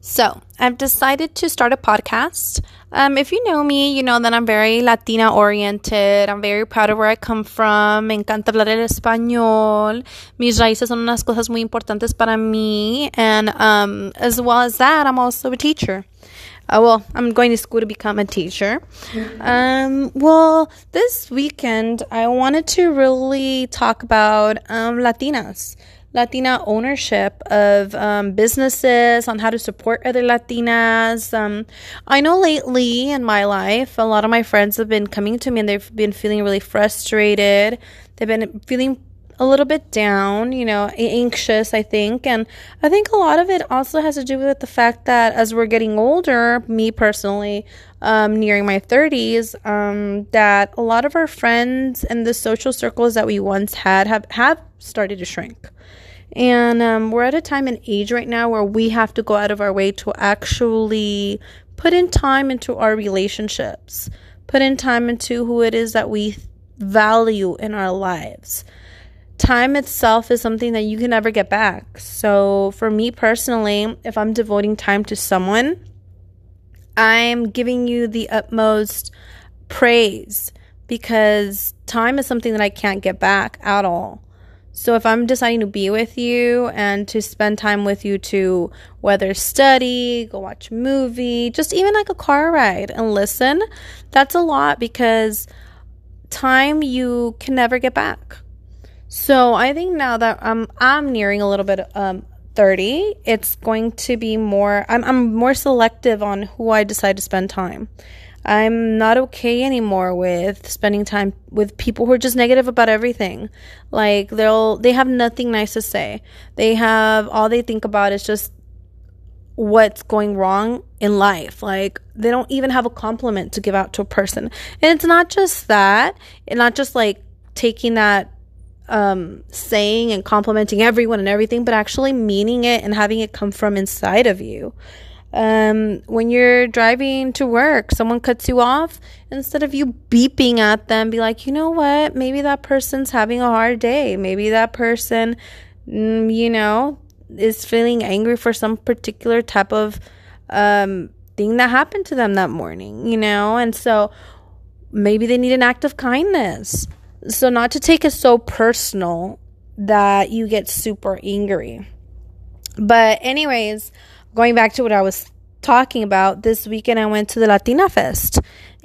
So, I've decided to start a podcast. Um, if you know me, you know that I'm very Latina oriented. I'm very proud of where I come from. Me encanta hablar el español. Mis raíces son unas cosas muy importantes para mí. And um, as well as that, I'm also a teacher. Uh, well, I'm going to school to become a teacher. Um, well, this weekend, I wanted to really talk about um, Latinas. Latina ownership of um, businesses, on how to support other Latinas. Um, I know lately in my life, a lot of my friends have been coming to me and they've been feeling really frustrated. They've been feeling a little bit down, you know, anxious, I think. And I think a lot of it also has to do with the fact that as we're getting older, me personally, um, nearing my 30s, um, that a lot of our friends and the social circles that we once had have, have started to shrink. And um, we're at a time and age right now where we have to go out of our way to actually put in time into our relationships, put in time into who it is that we value in our lives. Time itself is something that you can never get back. So, for me personally, if I'm devoting time to someone, I'm giving you the utmost praise because time is something that I can't get back at all. So if I'm deciding to be with you and to spend time with you to whether study, go watch a movie, just even like a car ride and listen, that's a lot because time you can never get back. So I think now that I'm I'm nearing a little bit um 30, it's going to be more I'm I'm more selective on who I decide to spend time. I'm not okay anymore with spending time with people who are just negative about everything. Like they'll they have nothing nice to say. They have all they think about is just what's going wrong in life. Like they don't even have a compliment to give out to a person. And it's not just that, and not just like taking that um, saying and complimenting everyone and everything, but actually meaning it and having it come from inside of you. Um, when you're driving to work, someone cuts you off, instead of you beeping at them, be like, you know what? Maybe that person's having a hard day. Maybe that person, mm, you know, is feeling angry for some particular type of um, thing that happened to them that morning, you know? And so maybe they need an act of kindness. So, not to take it so personal that you get super angry. But, anyways, going back to what I was talking about, this weekend I went to the Latina Fest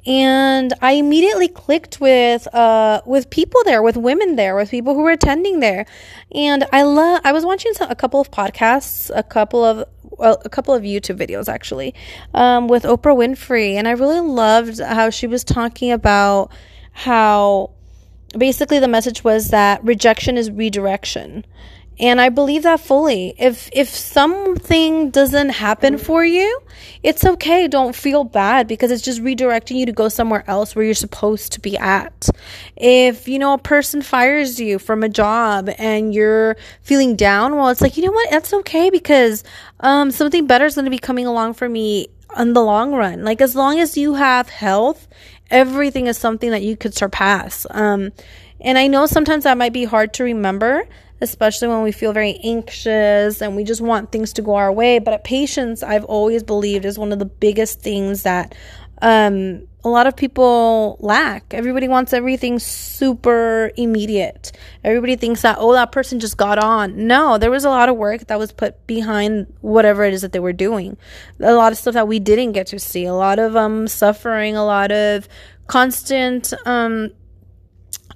and I immediately clicked with uh with people there, with women there, with people who were attending there, and I love. I was watching some, a couple of podcasts, a couple of well, a couple of YouTube videos actually, um, with Oprah Winfrey, and I really loved how she was talking about how basically the message was that rejection is redirection and I believe that fully. If if something doesn't happen for you, it's okay. Don't feel bad because it's just redirecting you to go somewhere else where you're supposed to be at. If, you know, a person fires you from a job and you're feeling down, well, it's like, you know what? That's okay because um something better is going to be coming along for me in the long run. Like as long as you have health, everything is something that you could surpass. Um and I know sometimes that might be hard to remember, especially when we feel very anxious and we just want things to go our way. But patience, I've always believed, is one of the biggest things that um, a lot of people lack. Everybody wants everything super immediate. Everybody thinks that, oh, that person just got on. No, there was a lot of work that was put behind whatever it is that they were doing. A lot of stuff that we didn't get to see. A lot of um, suffering, a lot of constant um,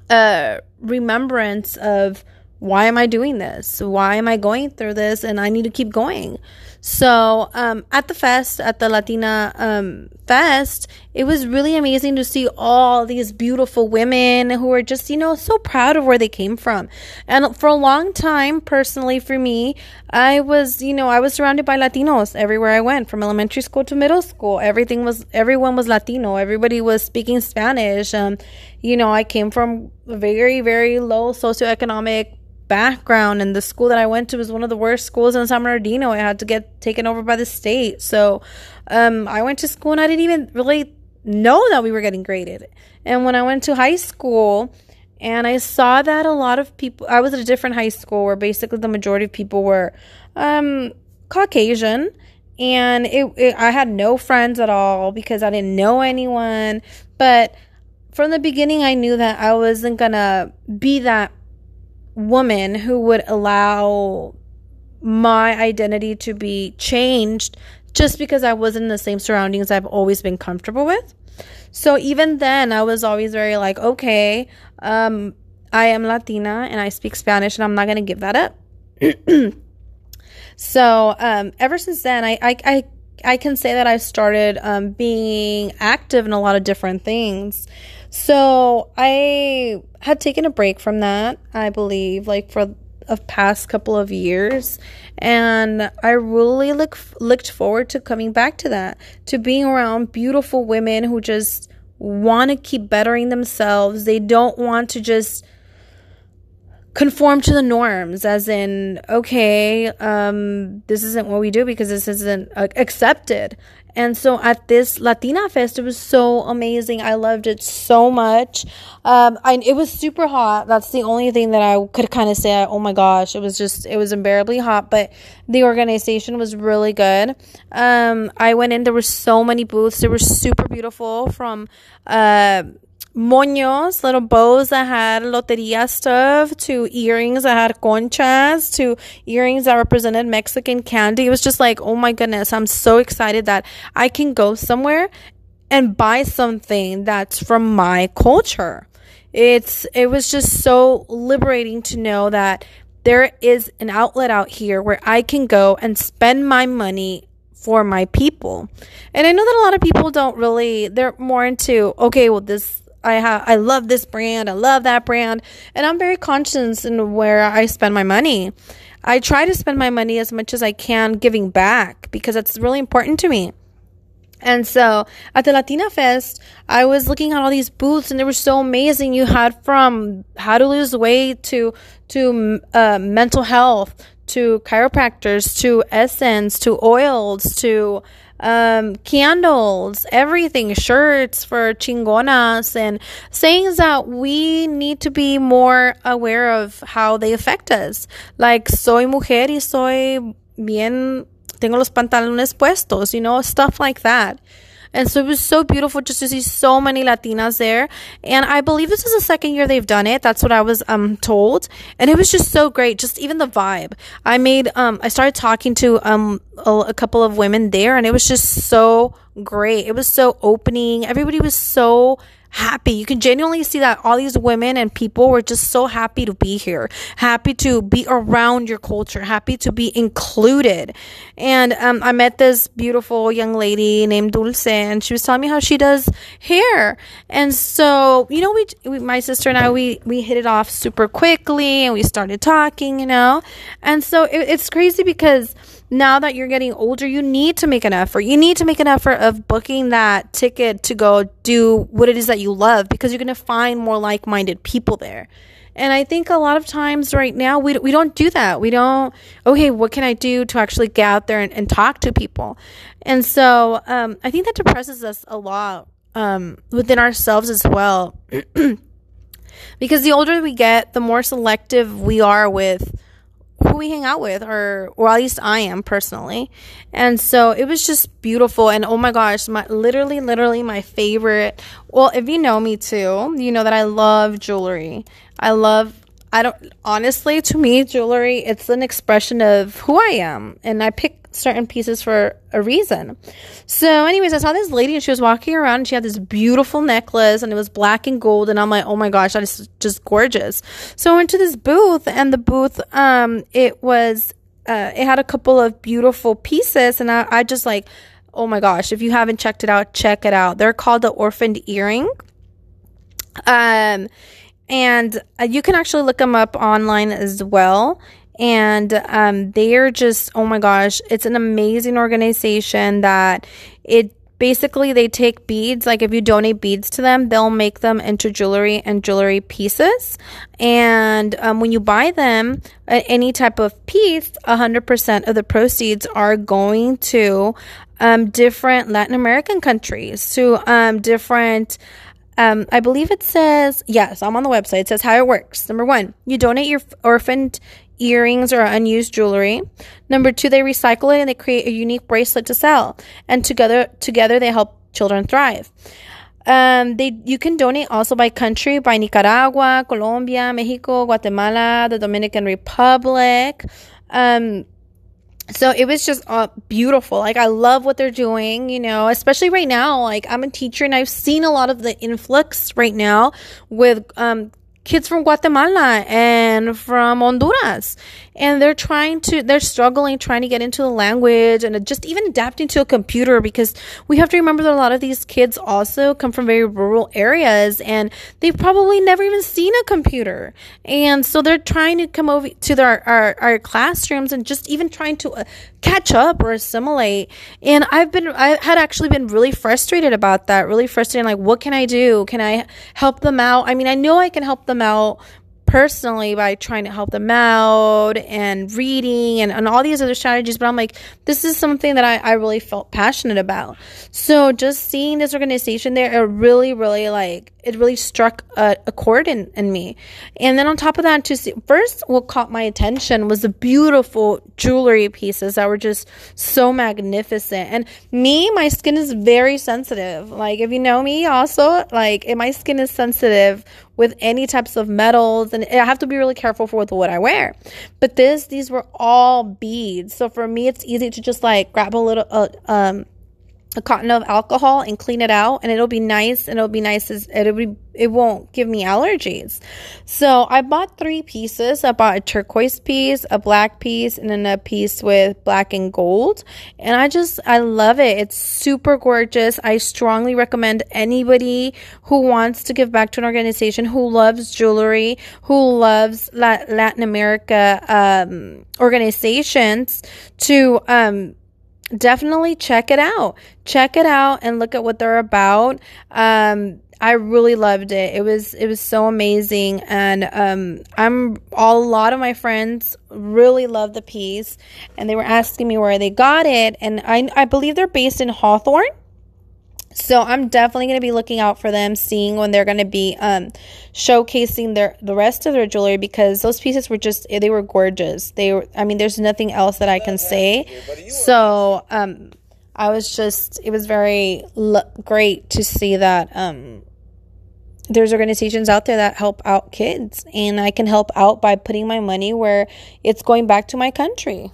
uh, remembrance of why am I doing this? Why am I going through this? And I need to keep going. So, um, at the fest, at the Latina um, fest, it was really amazing to see all these beautiful women who were just, you know, so proud of where they came from. And for a long time, personally, for me, I was, you know, I was surrounded by Latinos everywhere I went, from elementary school to middle school. Everything was, everyone was Latino. Everybody was speaking Spanish. Um, you know, I came from very, very low socioeconomic background and the school that I went to was one of the worst schools in San Bernardino. I had to get taken over by the state. So um, I went to school and I didn't even really know that we were getting graded. And when I went to high school and I saw that a lot of people, I was at a different high school where basically the majority of people were um, Caucasian and it, it, I had no friends at all because I didn't know anyone. But from the beginning, I knew that I wasn't gonna be that woman who would allow my identity to be changed just because I wasn't in the same surroundings I've always been comfortable with. So even then, I was always very like, okay, um, I am Latina and I speak Spanish, and I'm not gonna give that up. so um, ever since then, I, I, I I can say that I've started um, being active in a lot of different things. So I had taken a break from that, I believe, like for a past couple of years, and I really look looked forward to coming back to that, to being around beautiful women who just want to keep bettering themselves. They don't want to just conform to the norms as in okay um, this isn't what we do because this isn't uh, accepted. And so at this latina fest it was so amazing. I loved it so much. Um, I, it was super hot. That's the only thing that i could kind of say oh my gosh it was just it was unbearably hot but the organization was really good. Um, i went in there were so many booths. They were super beautiful from uh, moños, little bows that had loteria stuff, to earrings that had conchas, to earrings that represented Mexican candy. It was just like, oh my goodness, I'm so excited that I can go somewhere and buy something that's from my culture. It's it was just so liberating to know that there is an outlet out here where I can go and spend my money for my people. And I know that a lot of people don't really they're more into okay, well this I have I love this brand, I love that brand, and I'm very conscious in where I spend my money. I try to spend my money as much as I can giving back because it's really important to me. And so at the Latina Fest, I was looking at all these booths and they were so amazing. You had from how to lose weight to to uh, mental health to chiropractors to essence to oils to um, candles, everything, shirts for chingonas, and sayings that we need to be more aware of how they affect us. Like, soy mujer y soy bien, tengo los pantalones puestos, you know, stuff like that. And so it was so beautiful just to see so many Latinas there. And I believe this is the second year they've done it. That's what I was um told. And it was just so great. Just even the vibe. I made um I started talking to um a, a couple of women there and it was just so great. It was so opening. Everybody was so happy. You can genuinely see that all these women and people were just so happy to be here, happy to be around your culture, happy to be included. And um, I met this beautiful young lady named Dulce, and she was telling me how she does hair. And so, you know, we, we my sister and I, we we hit it off super quickly, and we started talking, you know. And so it, it's crazy because now that you're getting older, you need to make an effort. You need to make an effort of booking that ticket to go do what it is that you love because you're going to find more like minded people there. And I think a lot of times right now, we, we don't do that. We don't, okay, what can I do to actually get out there and, and talk to people? And so um, I think that depresses us a lot um, within ourselves as well. because the older we get, the more selective we are with who we hang out with or or at least I am personally. And so it was just beautiful and oh my gosh, my literally literally my favorite. Well, if you know me too, you know that I love jewelry. I love I don't honestly to me jewelry it's an expression of who I am and I pick certain pieces for a reason. So anyways, I saw this lady and she was walking around and she had this beautiful necklace and it was black and gold and I'm like, "Oh my gosh, that is just gorgeous." So I went to this booth and the booth um it was uh it had a couple of beautiful pieces and I, I just like oh my gosh if you haven't checked it out check it out they're called the orphaned earring um and uh, you can actually look them up online as well and um, they're just oh my gosh it's an amazing organization that it basically they take beads like if you donate beads to them they'll make them into jewelry and jewelry pieces and um, when you buy them any type of piece 100% of the proceeds are going to um, different latin american countries to um, different um, I believe it says, yes, I'm on the website. It says how it works. Number one, you donate your orphaned earrings or unused jewelry. Number two, they recycle it and they create a unique bracelet to sell. And together, together they help children thrive. Um, they you can donate also by country by Nicaragua, Colombia, Mexico, Guatemala, the Dominican Republic. Um, so it was just uh, beautiful. Like I love what they're doing, you know, especially right now. Like I'm a teacher and I've seen a lot of the influx right now with um, kids from Guatemala and from Honduras. And they're trying to, they're struggling trying to get into the language and just even adapting to a computer because we have to remember that a lot of these kids also come from very rural areas and they've probably never even seen a computer. And so they're trying to come over to their, our, our classrooms and just even trying to uh, catch up or assimilate. And I've been, I had actually been really frustrated about that, really frustrated. Like, what can I do? Can I help them out? I mean, I know I can help them out personally by trying to help them out and reading and, and all these other strategies. But I'm like, this is something that I, I really felt passionate about. So just seeing this organization there, it really, really like, it really struck a, a chord in, in me. And then on top of that, to see, first what caught my attention was the beautiful jewelry pieces that were just so magnificent. And me, my skin is very sensitive. Like if you know me also, like my skin is sensitive with any types of metals and I have to be really careful for what I wear. But this these were all beads. So for me it's easy to just like grab a little uh, um a cotton of alcohol and clean it out and it'll be nice and it'll be nice as it'll be it won't give me allergies. So i bought three pieces. I bought a turquoise piece a black piece and then a piece with black and gold. And i just i love it. It's super gorgeous. I strongly recommend anybody who wants to give back to an organization who loves jewelry who loves latin america um, organizations to um definitely check it out. Check it out and look at what they're about. Um, I really loved it. It was it was so amazing, and um, I'm all, a lot of my friends really loved the piece, and they were asking me where they got it, and I I believe they're based in Hawthorne. So I'm definitely going to be looking out for them, seeing when they're going to be um, showcasing their the rest of their jewelry because those pieces were just they were gorgeous. They were I mean there's nothing else that I can say. So um, I was just it was very l- great to see that um, there's organizations out there that help out kids and I can help out by putting my money where it's going back to my country.